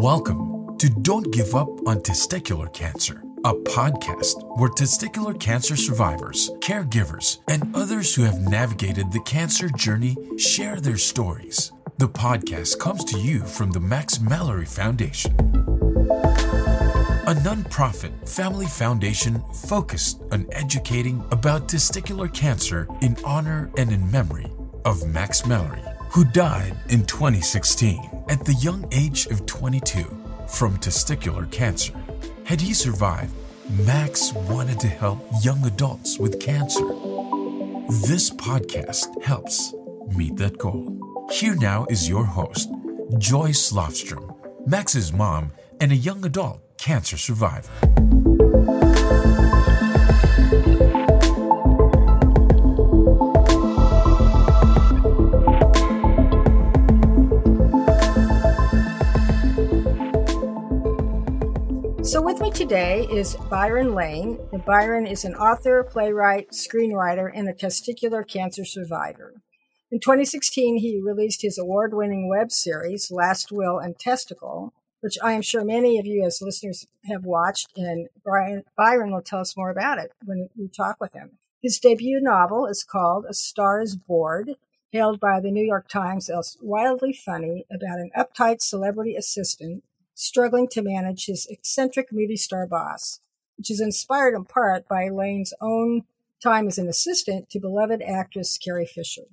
Welcome to Don't Give Up on Testicular Cancer, a podcast where testicular cancer survivors, caregivers, and others who have navigated the cancer journey share their stories. The podcast comes to you from the Max Mallory Foundation, a nonprofit family foundation focused on educating about testicular cancer in honor and in memory of Max Mallory, who died in 2016 at the young age of 22 from testicular cancer. Had he survived, Max wanted to help young adults with cancer. This podcast helps meet that goal. Here now is your host, Joyce Lofstrom, Max's mom and a young adult cancer survivor. Today is Byron Lane. And Byron is an author, playwright, screenwriter, and a testicular cancer survivor. In 2016, he released his award winning web series, Last Will and Testicle, which I am sure many of you as listeners have watched, and Brian, Byron will tell us more about it when we talk with him. His debut novel is called A Star is Bored, hailed by the New York Times as wildly funny about an uptight celebrity assistant struggling to manage his eccentric movie star boss, which is inspired in part by Lane's own time as an assistant to beloved actress Carrie Fisher.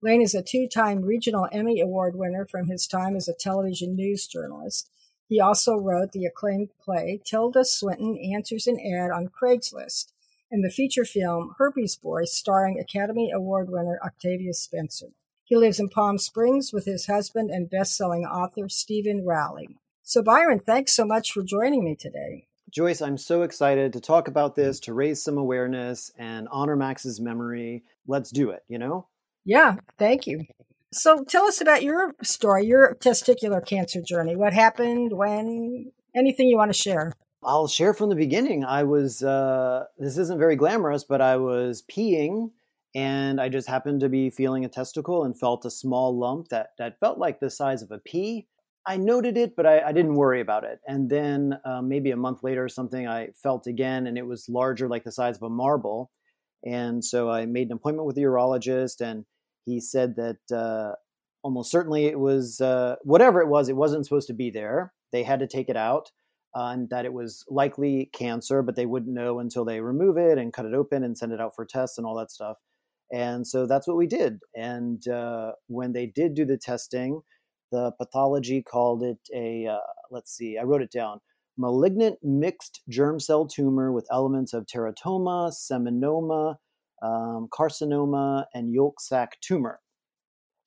Lane is a two time regional Emmy Award winner from his time as a television news journalist. He also wrote the acclaimed play Tilda Swinton Answers an Ad on Craigslist and the feature film Herpes Boy starring Academy Award winner Octavia Spencer. He lives in Palm Springs with his husband and best-selling author Steven Rowley. So, Byron, thanks so much for joining me today. Joyce, I'm so excited to talk about this, to raise some awareness and honor Max's memory. Let's do it, you know? Yeah, thank you. So, tell us about your story, your testicular cancer journey. What happened, when, anything you want to share? I'll share from the beginning. I was, uh, this isn't very glamorous, but I was peeing and I just happened to be feeling a testicle and felt a small lump that, that felt like the size of a pea I noted it, but I, I, didn't worry about it. And then uh, maybe a month later or something, I felt again, and it was larger, like the size of a marble. And so I made an appointment with the urologist, and he said that uh, almost certainly it was uh, whatever it was, it wasn't supposed to be there. They had to take it out, uh, and that it was likely cancer, but they wouldn't know until they remove it and cut it open and send it out for tests and all that stuff. And so that's what we did. And uh, when they did do the testing, the pathology called it a, uh, let's see, I wrote it down malignant mixed germ cell tumor with elements of teratoma, seminoma, um, carcinoma, and yolk sac tumor.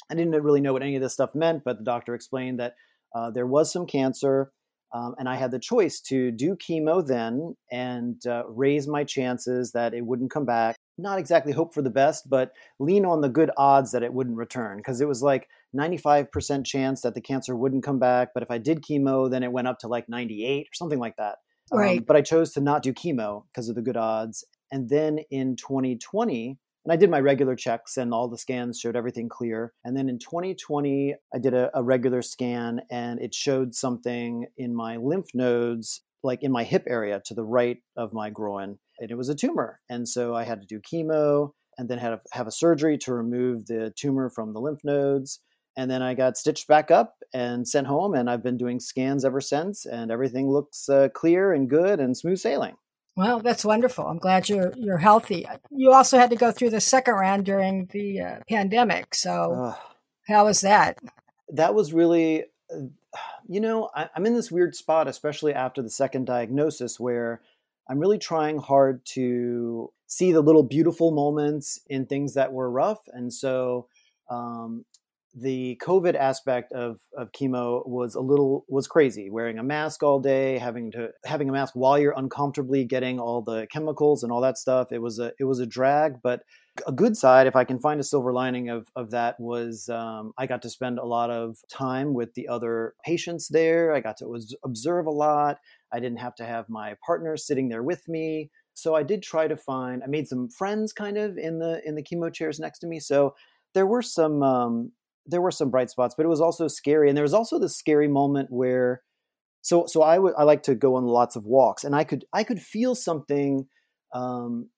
I didn't really know what any of this stuff meant, but the doctor explained that uh, there was some cancer, um, and I had the choice to do chemo then and uh, raise my chances that it wouldn't come back. Not exactly hope for the best, but lean on the good odds that it wouldn't return because it was like 95% chance that the cancer wouldn't come back. But if I did chemo, then it went up to like 98 or something like that. Um, right. Um, but I chose to not do chemo because of the good odds. And then in 2020, and I did my regular checks and all the scans showed everything clear. And then in 2020, I did a, a regular scan and it showed something in my lymph nodes, like in my hip area to the right of my groin. And it was a tumor. And so I had to do chemo and then had to have a surgery to remove the tumor from the lymph nodes and then I got stitched back up and sent home, and I've been doing scans ever since, and everything looks uh, clear and good and smooth sailing. Well, that's wonderful. I'm glad you're you're healthy. You also had to go through the second round during the uh, pandemic. So, uh, how was that? That was really, uh, you know, I, I'm in this weird spot, especially after the second diagnosis, where I'm really trying hard to see the little beautiful moments in things that were rough, and so um, the COVID aspect of, of chemo was a little was crazy. Wearing a mask all day, having to having a mask while you're uncomfortably getting all the chemicals and all that stuff. It was a it was a drag, but a good side, if I can find a silver lining of of that, was um, I got to spend a lot of time with the other patients there. I got to was, observe a lot. I didn't have to have my partner sitting there with me. So I did try to find. I made some friends kind of in the in the chemo chairs next to me. So there were some um, there were some bright spots, but it was also scary. And there was also this scary moment where so so I would I like to go on lots of walks, and I could I could feel something. Um,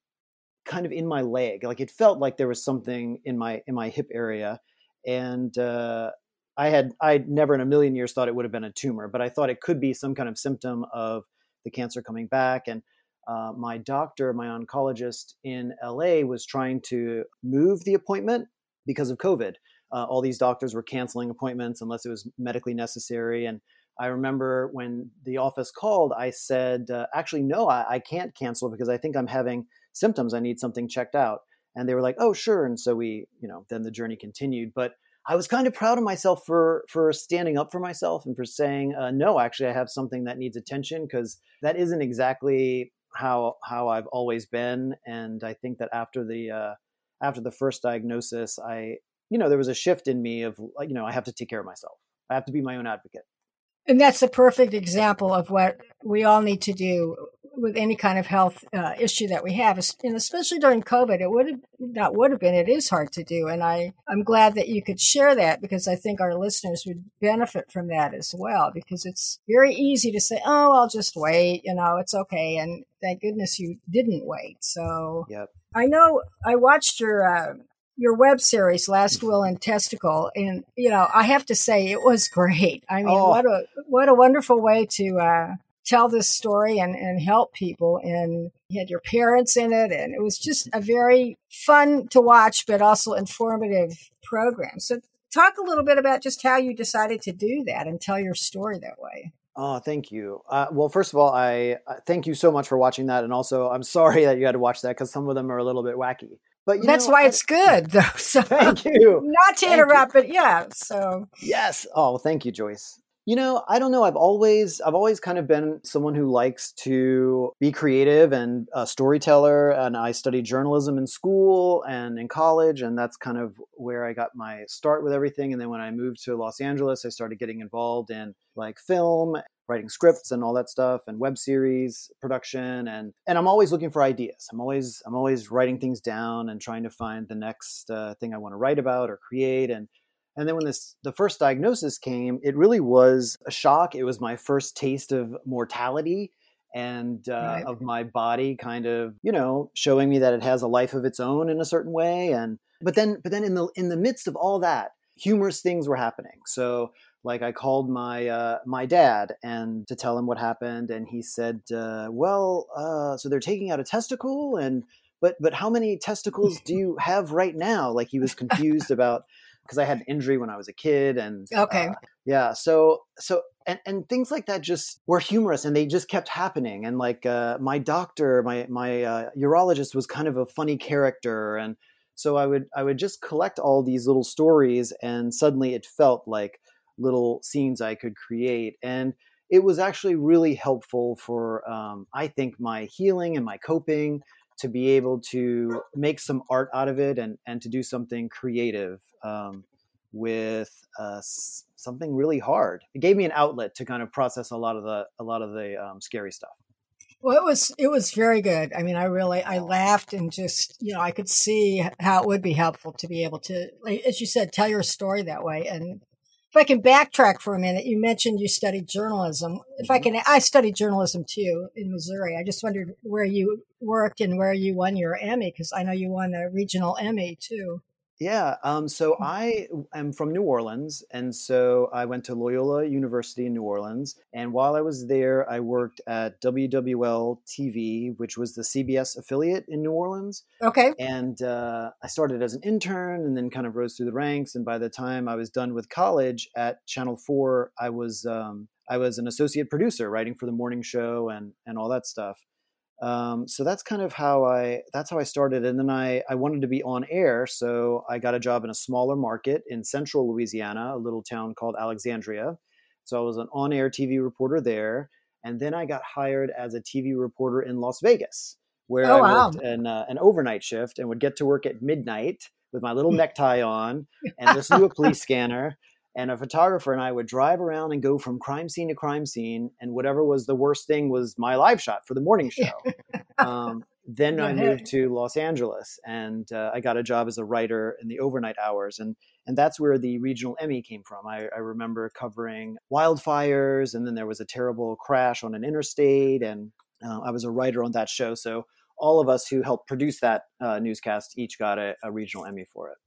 kind of in my leg like it felt like there was something in my in my hip area and uh, I had I never in a million years thought it would have been a tumor, but I thought it could be some kind of symptom of the cancer coming back. And uh, my doctor, my oncologist in LA, was trying to move the appointment because of COVID. Uh, all these doctors were canceling appointments unless it was medically necessary. And I remember when the office called, I said, uh, actually, no, I, I can't cancel because I think I'm having symptoms. I need something checked out. And they were like, oh, sure. And so we, you know, then the journey continued. But I was kind of proud of myself for for standing up for myself and for saying uh, no. Actually, I have something that needs attention because that isn't exactly how how I've always been. And I think that after the uh, after the first diagnosis, I you know there was a shift in me of you know I have to take care of myself. I have to be my own advocate. And that's a perfect example of what we all need to do with any kind of health uh, issue that we have, and especially during COVID, it would have not would have been. It is hard to do, and I I'm glad that you could share that because I think our listeners would benefit from that as well. Because it's very easy to say, "Oh, I'll just wait," you know, it's okay, and thank goodness you didn't wait. So yep. I know I watched your. Uh, your web series last will and testicle and you know i have to say it was great i mean oh. what a what a wonderful way to uh, tell this story and, and help people. And you had your parents in it, and it was just a very fun to watch, but also informative program. So, talk a little bit about just how you decided to do that and tell your story that way. Oh, thank you. Uh, well, first of all, I uh, thank you so much for watching that, and also I'm sorry that you had to watch that because some of them are a little bit wacky. But that's know, why I, it's good, though. So thank you. Not to thank interrupt, you. but yeah. So yes. Oh, thank you, Joyce. You know, I don't know. I've always, I've always kind of been someone who likes to be creative and a storyteller. And I studied journalism in school and in college, and that's kind of where I got my start with everything. And then when I moved to Los Angeles, I started getting involved in like film, writing scripts, and all that stuff, and web series production. And and I'm always looking for ideas. I'm always, I'm always writing things down and trying to find the next uh, thing I want to write about or create. And and then when this the first diagnosis came, it really was a shock. It was my first taste of mortality and uh, right. of my body kind of you know showing me that it has a life of its own in a certain way and but then but then in the in the midst of all that humorous things were happening so like i called my uh, my dad and to tell him what happened and he said uh, well uh, so they're taking out a testicle and but but how many testicles do you have right now like he was confused about because I had an injury when I was a kid, and okay, uh, yeah. So so and and things like that just were humorous, and they just kept happening. And like uh, my doctor, my my uh, urologist was kind of a funny character, and so I would I would just collect all these little stories, and suddenly it felt like little scenes I could create, and it was actually really helpful for um, I think my healing and my coping to be able to make some art out of it and, and to do something creative um, with uh, something really hard. It gave me an outlet to kind of process a lot of the a lot of the um, scary stuff. Well, it was it was very good. I mean, I really I laughed and just you know I could see how it would be helpful to be able to, as you said, tell your story that way and if I can backtrack for a minute, you mentioned you studied journalism. If I mm-hmm. can, I studied journalism too in Missouri. I just wondered where you worked and where you won your Emmy because I know you won a regional Emmy too. Yeah. Um, so hmm. I am from New Orleans. And so I went to Loyola University in New Orleans. And while I was there, I worked at WWL TV, which was the CBS affiliate in New Orleans. Okay. And uh, I started as an intern and then kind of rose through the ranks. And by the time I was done with college at Channel 4, I was. Um, I was an associate producer writing for the morning show and, and all that stuff. Um, so that's kind of how I that's how I started, and then I I wanted to be on air, so I got a job in a smaller market in central Louisiana, a little town called Alexandria. So I was an on-air TV reporter there, and then I got hired as a TV reporter in Las Vegas, where oh, I wow. worked an uh, an overnight shift and would get to work at midnight with my little necktie on and listen to a police scanner and a photographer and I would drive around and go from crime scene to crime scene, and whatever was the worst thing was my live shot for the morning show. um, then I moved to Los Angeles, and uh, I got a job as a writer in the overnight hours, and and that's where the regional Emmy came from. I, I remember covering wildfires, and then there was a terrible crash on an interstate, and uh, I was a writer on that show. So all of us who helped produce that uh, newscast each got a, a regional Emmy for it.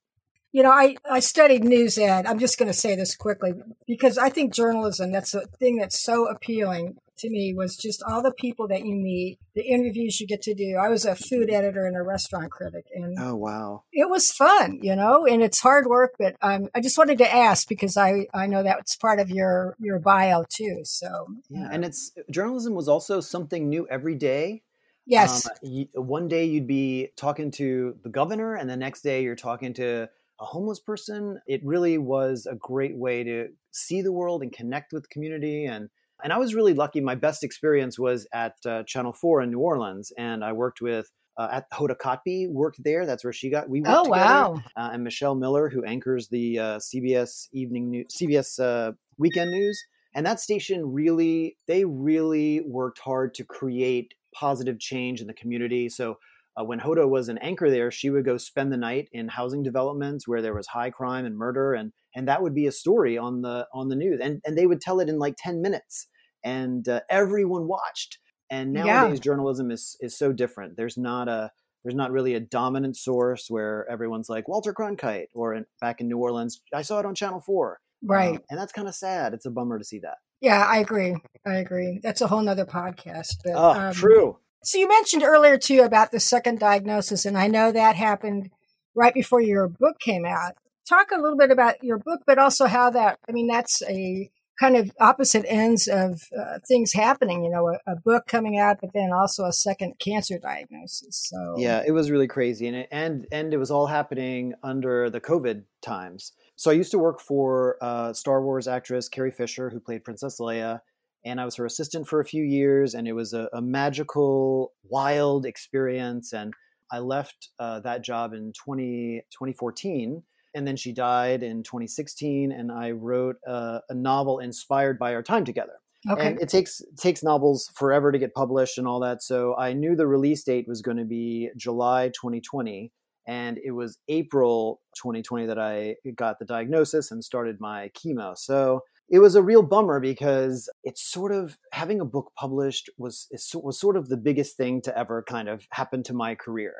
You know, I, I studied news ed. I'm just going to say this quickly because I think journalism, that's the thing that's so appealing to me was just all the people that you meet, the interviews you get to do. I was a food editor and a restaurant critic and Oh wow! it was fun, you know, and it's hard work, but um, I just wanted to ask because I, I know that's part of your, your bio too. So Yeah, and it's journalism was also something new every day. yes, Um, one day you'd be talking to the governor, and the next day you're talking to a homeless person. It really was a great way to see the world and connect with community. And and I was really lucky. My best experience was at uh, Channel Four in New Orleans, and I worked with. Uh, at Hoda Kotb worked there. That's where she got. We worked oh, together. wow. Uh, and Michelle Miller, who anchors the uh, CBS evening news, CBS uh, weekend news, and that station really, they really worked hard to create positive change in the community. So uh, when Hoda was an anchor there, she would go spend the night in housing developments where there was high crime and murder, and and that would be a story on the on the news, and and they would tell it in like ten minutes, and uh, everyone watched. And Yeah. nowadays, journalism is is so different. There's not a there's not really a dominant source where everyone's like Walter Cronkite or in, back in New Orleans, I saw it on Channel Four, Right. Um, and that's kind of sad. It's a bummer to see that. Yeah, I agree. I agree. That's a whole nother podcast. But, Oh, um, true. So you mentioned earlier too about the second diagnosis, and I know that happened right before your book came out. Talk a little bit about your book, but also how that, I mean, that's a kind of opposite ends of uh, things happening, you know, a, a book coming out, but then also a second cancer diagnosis. So, Yeah, it was really crazy, and it, and and it was all happening under the COVID times. So I used to work for uh, Star Wars actress Carrie Fisher, who played Princess Leia, and I was her assistant for a few years, and it was a, a magical, wild experience. And I left uh, that job in 20, 2014, and then she died in 2016, and I wrote a, a novel inspired by our time together okay. and it takes takes novels forever to get published and all that so i knew the release date was going to be july 2020 and it was april 2020 that i got the diagnosis and started my chemo so it was a real bummer because it's sort of having a book published was was sort of the biggest thing to ever kind of happen to my career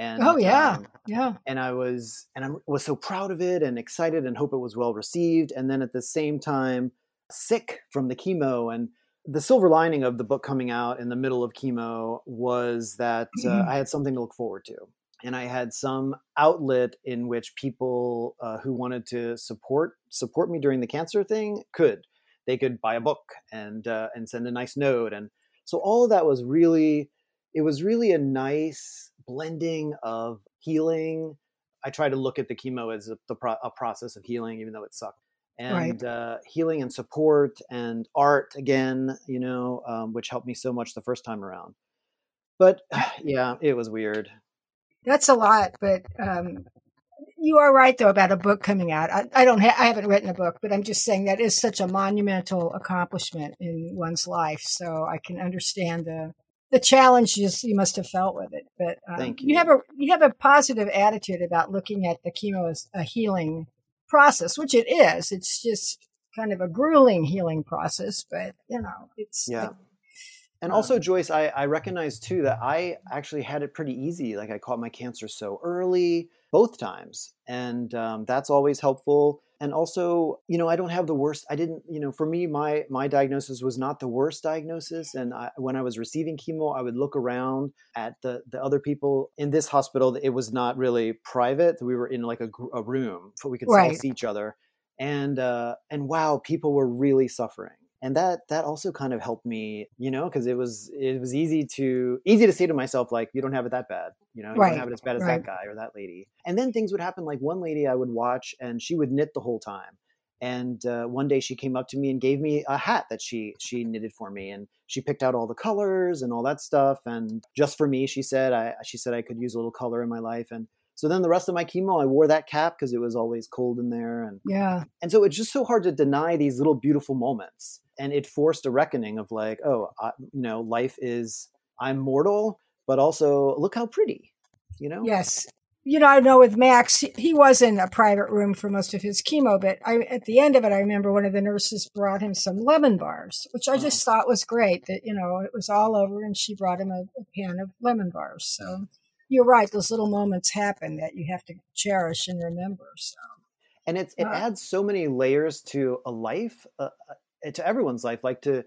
and oh, yeah. um, yeah. and I was and I was so proud of it and excited and hope it was well received. And then at the same time, sick from the chemo. And the silver lining of the book coming out in the middle of chemo was that uh, I had something to look forward to, and I had some outlet in which people uh, who wanted to support support me during the cancer thing could. They could buy a book and uh, and send a nice note, and so all of that was really it was really a nice blending of healing. I try to look at the chemo as a, the pro- a process of healing, even though it sucked, and uh, healing and support and art again, you know, um, which helped me so much the first time around. But yeah, it was weird. That's a lot, but um, you are right though about a book coming out. I, I don't, ha- I haven't written a book, but I'm just saying that is such a monumental accomplishment in one's life. So I can understand the the challenges you must have felt with it. But um, Thank you you. have a you have a positive attitude about looking at the chemo as a healing process, which it is. It's just kind of a grueling healing process, but you know, it's Yeah. And also, Joyce, I, I recognize too that I actually had it pretty easy. Like I caught my cancer so early, both times, and um, that's always helpful. And also, you know, I don't have the worst. I didn't, you know, for me, my my diagnosis was not the worst diagnosis. And I, when I was receiving chemo, I would look around at the the other people in this hospital. It was not really private. We were in like a, a room, so we could Right. see each other. And uh, and wow, people were really suffering and that that also kind of helped me you know because it was it was easy to easy to say to myself like you don't have it that bad you know you Right, don't have it as bad as right. that guy or that lady. And then things would happen like one lady i would watch and she would knit the whole time. And uh, one day she came up to me and gave me a hat that she she knitted for me and she picked out all the colors and all that stuff. And just for me she said i she said i could use a little color in my life. And so then the rest of my chemo i wore that cap because it was always cold in there and yeah, and so it's just so hard to deny these little beautiful moments and it forced a reckoning of like oh I, you know life is i'm mortal but also look how pretty, you know? Yes. You know, I know with Max, he was in a private room for most of his chemo, but I, at the end of it, I remember one of the nurses brought him some lemon bars, which I oh. just oh. thought was great that, you know, it was all over and she brought him a, a pan of lemon bars. So you're right. Those little moments happen that you have to cherish and remember. So and it's it adds so many layers to a life uh, uh, to everyone's life like to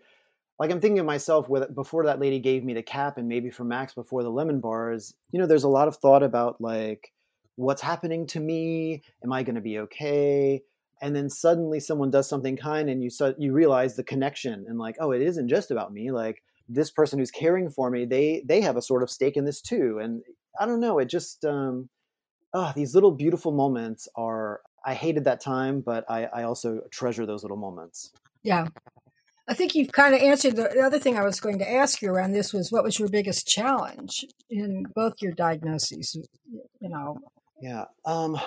like i'm thinking of myself with before that lady gave me the cap and maybe for max before the lemon bars you know there's a lot of thought about like what's happening to me am i going to be okay and then suddenly someone does something kind and you you realize the connection and like oh it isn't just about me like this person who's caring for me they they have a sort of stake in this too and i don't know it just um oh, these little beautiful moments are I hated that time, but I, I also treasure those little moments. Yeah. I think you've kind of answered the, the other thing I was going to ask you around this was what was your biggest challenge in both your diagnoses, you know? Yeah. Um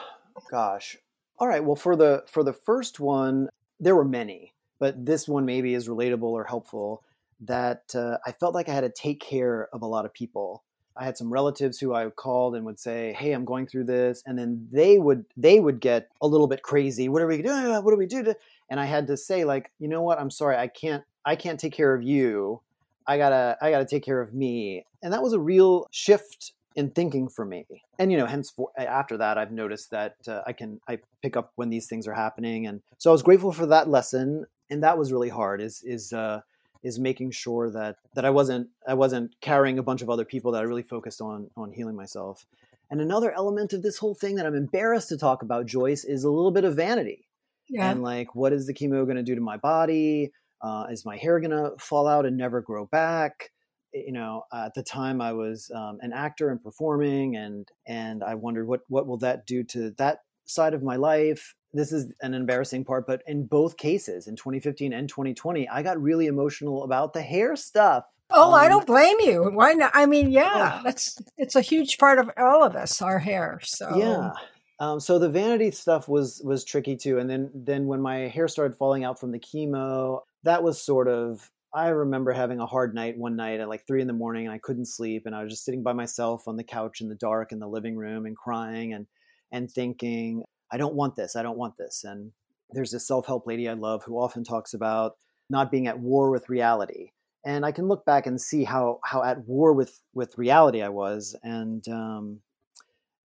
gosh. All right, well for the for the first one there were many, but this one maybe is relatable or helpful that uh, I felt like I had to take care of a lot of people I had some relatives who I called and would say, "Hey, I'm going through this," and then they would they would get a little bit crazy. What are we doing? What do we do? And I had to say, like, you know what? I'm sorry, I can't I can't take care of you. I gotta I gotta take care of me. And that was a real shift in thinking for me. And you know, hence after that, I've noticed that uh, I can I pick up when these things are happening, and so I was grateful for that lesson. And that was really hard. Is is uh, is making sure that that I wasn't I wasn't carrying a bunch of other people that I really focused on on healing myself. And another element of this whole thing that I'm embarrassed to talk about, Joyce, is a little bit of vanity. Yeah. And like, what is the chemo going to do to my body? Uh, is my hair going to fall out and never grow back? You know, at the time I was um, an actor and performing, and and I wondered what what will that do to that side of my life this is an embarrassing part, but in both cases, in 2015 and 2020, I got really emotional about the hair stuff. Oh, um, I don't blame you. Why not? I mean, yeah, that's it's a huge part of all of us, our hair. So yeah. Um, so the vanity stuff was was tricky too, and then then when my hair started falling out from the chemo, that was sort of. I remember having a hard night one night at like three in the morning, and I couldn't sleep, and I was just sitting by myself on the couch in the dark in the living room and crying and and thinking, I don't want this. I don't want this. And there's this self help lady I love who often talks about not being at war with reality. And I can look back and see how how at war with with reality I was. And um,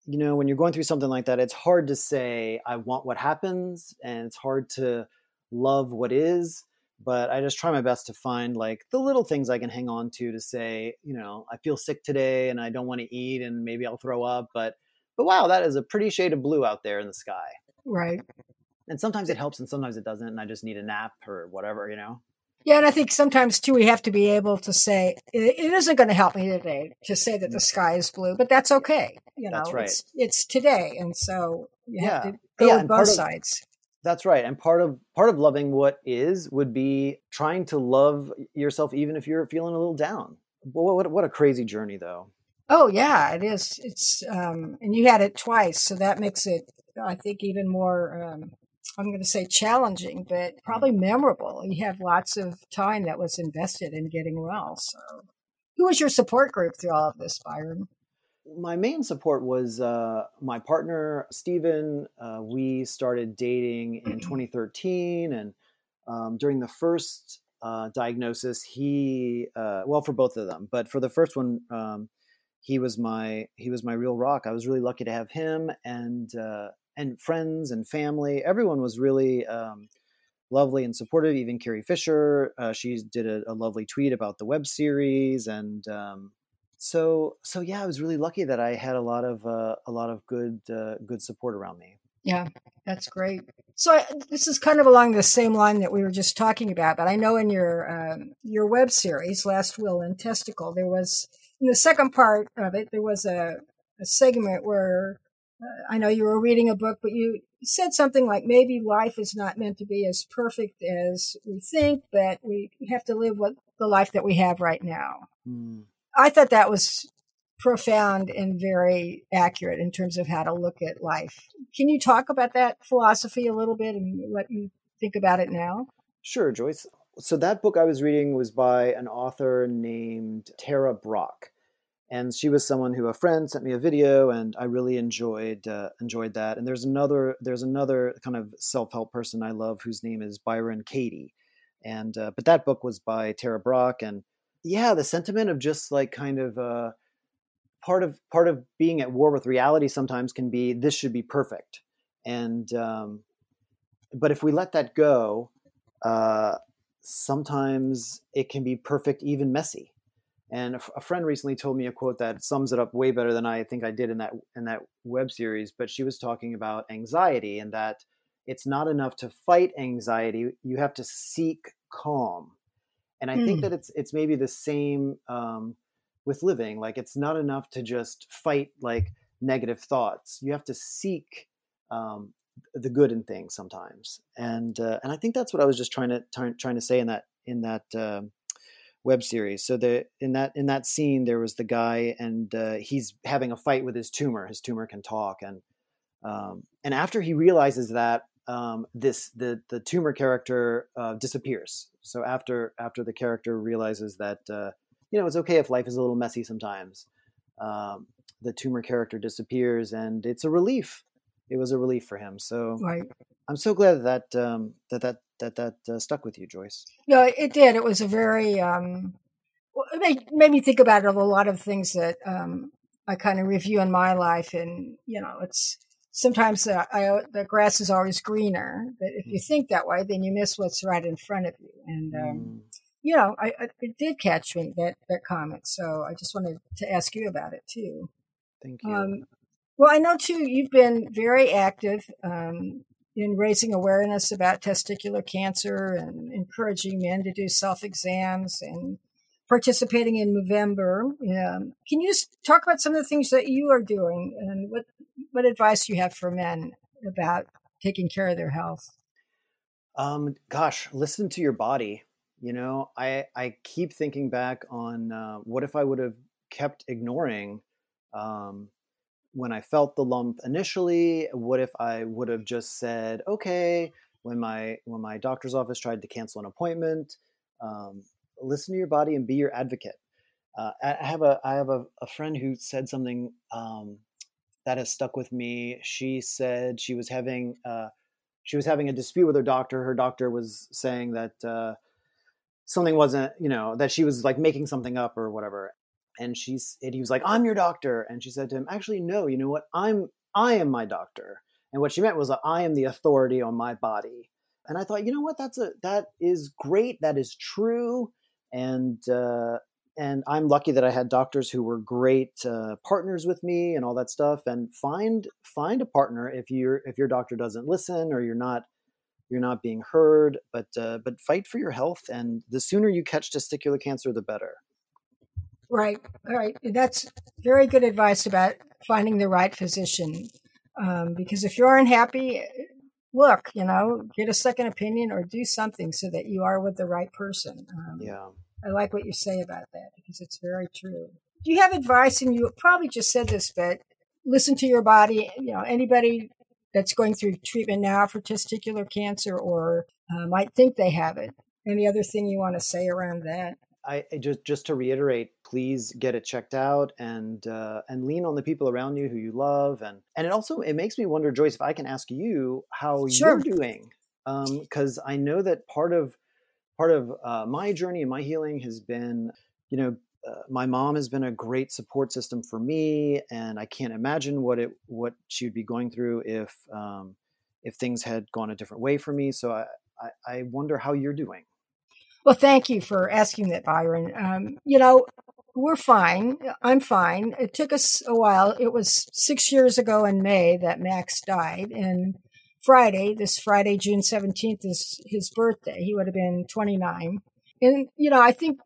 you know, when you're going through something like that, it's hard to say I want what happens, and it's hard to love what is. But I just try my best to find like the little things I can hang on to to say, you know, I feel sick today and I don't want to eat and maybe I'll throw up, but but wow, that is a pretty shade of blue out there in the sky. Right. And sometimes it helps and sometimes it doesn't. And I just need a nap or whatever, you know? Yeah, and I think sometimes too we have to be able to say it, isn't going to help me today to say that the mm. sky is blue, but that's okay. You know, that's right. it's, it's today, and so you yeah. have to go yeah, both sides. That's right, and part of part of loving what is would be trying to love yourself, even if you're feeling a little down. What what, what a crazy journey, though. Oh yeah, it is. It's um, and you had it twice, so that makes it, I think, even more. Um, I'm going to say challenging, but probably memorable. You have lots of time that was invested in getting well. So, who was your support group through all of this, Byron? My main support was uh, my partner, Steven. Uh, we started dating in mm-hmm. 2013, and um, during the first uh, diagnosis, he, uh, well, for both of them, but for the first one, um, he was my he was my real rock. I was really lucky to have him and uh, and friends and family. Everyone was really um, lovely and supportive. Even Carrie Fisher, uh, she did a, a, lovely tweet about the web series, and um, so so yeah, I was really lucky that I had a lot of uh, a lot of good uh, good support around me. Yeah, that's great. So I, this is kind of along the same line that we were just talking about, but I know in your um, your web series, Last Will and Testicle, there was in the second part of it, there was a, a segment where uh, I know you were reading a book, but you said something like maybe life is not meant to be as perfect as we think, but we have to live with the life that we have right now. Mm. I thought that was profound and very accurate in terms of how to look at life. Can you talk about that philosophy a little bit and what you think about it now? Sure, Joyce so that book I was reading was by an author named Tara Brach. And she was someone who a friend sent me a video, and I really enjoyed uh, enjoyed that. And there's another there's another kind of self help person I love whose name is Byron Katie, and uh, but that book was by Tara Brach, and yeah, the sentiment of just like kind of uh, part of part of being at war with reality sometimes can be this should be perfect, and um, but if we let that go, uh, sometimes it can be perfect, even messy. And a, a friend recently told me a quote that sums it up way better than I think I did in that in that web series. But she was talking about anxiety and that it's not enough to fight anxiety; you have to seek calm. And I mm. think hmm. that it's it's maybe the same um, with living. Like it's not enough to just fight like negative thoughts. You have to seek um, the good in things sometimes. And uh, and I think that's what I was just trying to trying to say in that in that. Uh, web series. So the in that in that scene there was the guy and uh, he's having a fight with his tumor. His tumor can talk, and um, and after he realizes that um, this the the tumor character uh, disappears. So after after the character realizes that uh, you know it's okay if life is a little messy sometimes, um, the tumor character disappears, and it's a relief. It was a relief for him. So right. I'm so glad that um, that that that that uh, stuck with you, Joyce. No, it did. It was a very um, it made, made me think about a lot of things that um, I kind of review in my life, and you know, it's sometimes uh, I, the grass is always greener. But if you mm. think that way, then you miss what's right in front of you. And um, mm. you know, I, I, it did catch me that that comment. So I just wanted to ask you about it too. Thank you. Um, well, I know too. You've been very active um, in raising awareness about testicular cancer and encouraging men to do self exams and participating in November. Um, can you talk about some of the things that you are doing and what what advice you have for men about taking care of their health? Um, gosh, listen to your body. You know, I I keep thinking back on uh, what if I would have kept ignoring um, when I felt the lump initially? What if I would have just said, okay, when my when my doctor's office tried to cancel an appointment, um, listen to your body and be your advocate. Uh, I have a I have a, a friend who said something um, that has stuck with me. She said she was having uh, she was having a dispute with her doctor. Her doctor was saying that uh, something wasn't, you know, that she was like making something up or whatever and she's and he was like i'm your doctor. And she said to him actually no you know what? I'm i am my doctor. And what she meant was i am the authority on my body. And i thought you know what? That's a that is great. That is true. And uh, and i'm lucky that i had doctors who were great uh, partners with me and all that stuff. And find find a partner if your if your doctor doesn't listen or you're not you're not being heard. But uh, but fight for your health. And the sooner you catch testicular cancer the better Right, right. That's very good advice about finding the right physician. Um, because if you're unhappy, look, you know, get a second opinion or do something so that you are with the right person. Um, yeah. I like what you say about that because it's very true. Do you have advice? And you probably just said this, but listen to your body. You know, anybody that's going through treatment now for testicular cancer or uh, might think they have it. Any other thing you want to say around that? I, I just just to reiterate, please get it checked out and uh, and lean on the people around you who you love, and and it also it makes me wonder, Joyce, if I can ask you how sure. you're doing, because um, I know that part of part of uh, my journey and my healing has been, you know, uh, my mom has been a great support system for me, and I can't imagine what it what she would be going through if um, if things had gone a different way for me. So I, I, I wonder how you're doing. Well, thank you for asking that, Byron. Um, you know, we're fine. I'm fine. It took us a while. It was six years ago in May that Max died. And Friday, this Friday, June 17th, is his birthday. He would have been 29. And, you know, I think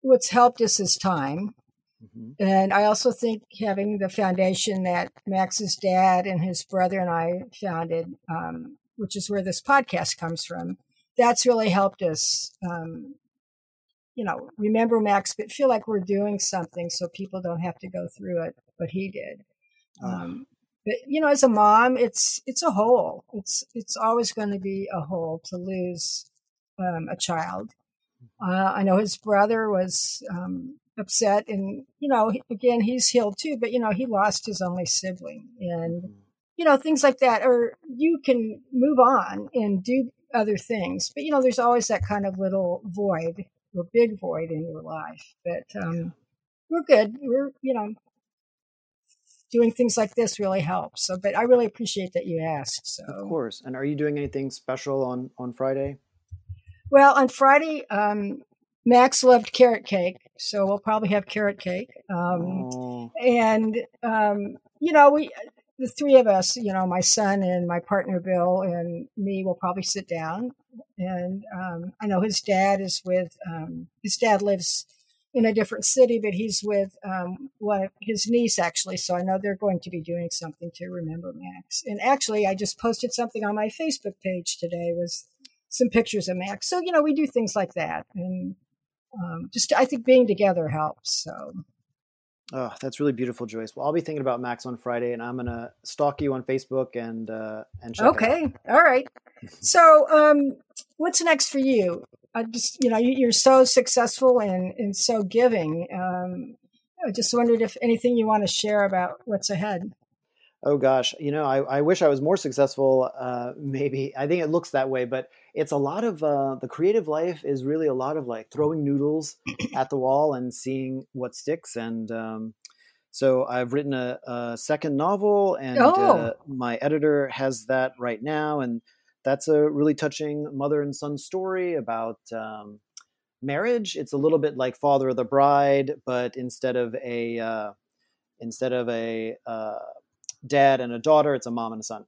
what's helped us is time. Mm-hmm. And I also think having the foundation that Max's dad and his brother and I founded, um, which is where this podcast comes from, that's really helped us um, you know remember max but feel like we're doing something so people don't have to go through it what he did um, but you know as a mom it's it's a hole it's it's always going to be a hole to lose um, a child Uh, I know his brother was um, upset, and you know, again, he's healed too. But you know, he lost his only sibling, and mm-hmm. you know, things like that. Or you can move on and do other things, but you know, there's always that kind of little void or big void in your life. But um, we're good. We're you know doing things like this really helps. So, but I really appreciate that you asked. So, of course. And are you doing anything special on on Friday? Well, on Friday, um, Max loved carrot cake, so we'll probably have carrot cake. Um, oh. And um, you know, we the three of us, you know, my son and my partner Bill and me, will probably sit down. And um, I know his dad is with um, his dad lives in a different city, but he's with um, one his niece actually. So I know they're going to be doing something to remember Max. And actually, I just posted something on my Facebook page today with some pictures of Max. So you know, we do things like that, and um, just I think being together helps. So. Oh, that's really beautiful, Joyce. Well, I'll be thinking about Max on Friday, and I'm gonna stalk you on Facebook and uh, and check. Okay, all right. so, um, what's next for you? I just, you know, you're so successful and, and so giving. Um, I just wondered if anything you want to share about what's ahead. Oh gosh, you know, I, I wish I was more successful. Uh, maybe I think it looks that way, but it's a lot of uh, the creative life is really a lot of like throwing noodles at the wall and seeing what sticks. And um, so I've written a, a second novel, and uh, oh. uh, my editor has that right now, and that's a really touching mother and son story about um, marriage. It's a little bit like Father of the Bride, but instead of a uh, instead of a uh, dad and a daughter, it's a mom and a son.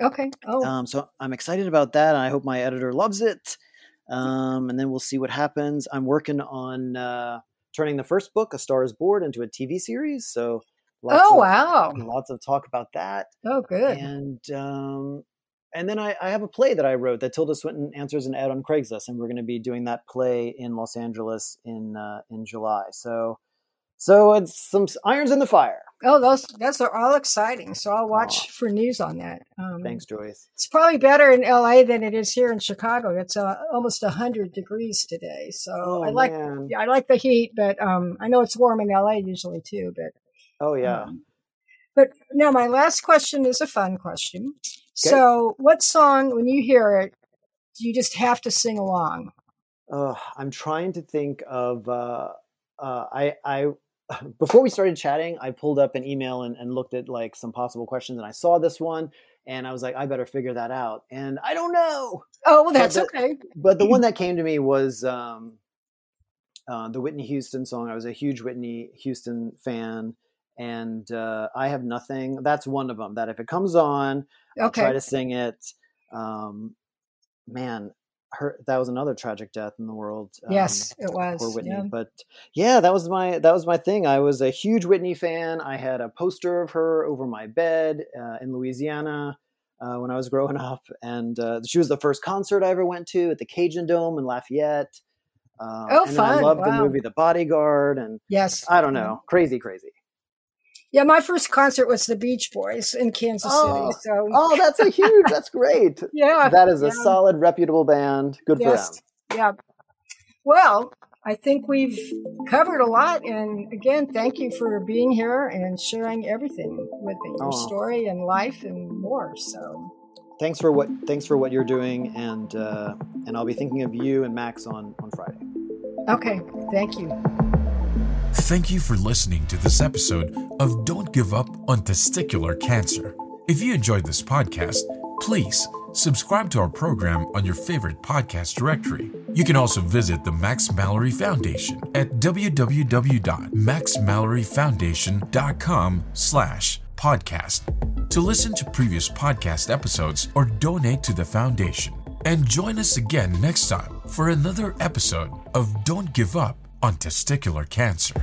Okay. Oh. Um, so I'm excited about that, and I hope my editor loves it. Um, and then we'll see what happens. I'm working on uh, turning the first book, A Star Is Bored, into a TV series. So. oh of, wow! Lots of talk about that. Oh, good. And um, and then I, I, have a play that I wrote that Tilda Swinton answers an ad on Craigslist, and we're going to be doing that play in Los Angeles in uh, in July. So, so it's some irons in the fire. Oh, those those are all exciting. So I'll watch for news on that. Um, Thanks, Joyce. It's probably better in LA than it is here in Chicago. It's uh, almost hundred degrees today. So oh, I like man. I like the heat, but um, I know it's warm in LA usually too. But oh yeah. Um, but now my last question is a fun question. So, what song, when you hear it, do you just have to sing along? Uh, I'm trying to think of. Uh, uh, I, I before we started chatting, I pulled up an email and, and, looked at like some possible questions, and I saw this one, and I was like, I better figure that out. And I don't know. Oh, well, that's but the, okay. But the one that came to me was um, uh, the Whitney Houston song. I was a huge Whitney Houston fan, and uh, I have nothing. That's one of them. That if it comes on, okay. I'll try to sing it. Um, man, her that was another tragic death in the world. Um, yes, it was. Poor Whitney. Yeah. But yeah, that was my that was my thing. I was a huge Whitney fan. I had a poster of her over my bed uh, in Louisiana. Uh, when I was growing up, and uh, she was the first concert I ever went to at the Cajun Dome in Lafayette. Uh, oh, and fun! I loved wow. the movie The Bodyguard, and yes, I don't know, crazy, crazy. Yeah, my first concert was the Beach Boys in Kansas oh, City. So Oh, that's a huge that's great. yeah. That is a yeah. solid, reputable band. Good yes. for them. Yeah. Well, I think we've covered a lot and again, thank you for being here and sharing everything with me, your oh. story and life and more. So thanks for what thanks for what you're doing and uh, and I'll be thinking of you and Max on on Friday. Okay, thank you. Thank you for listening to this episode of Don't Give Up on Testicular Cancer. If you enjoyed this podcast, please subscribe to our program on your favorite podcast directory. You can also visit the Max Mallory Foundation at www.maxmalloryfoundation.com slash podcast to listen to previous podcast episodes or donate to the foundation. And join us again next time for another episode of Don't Give Up on testicular cancer.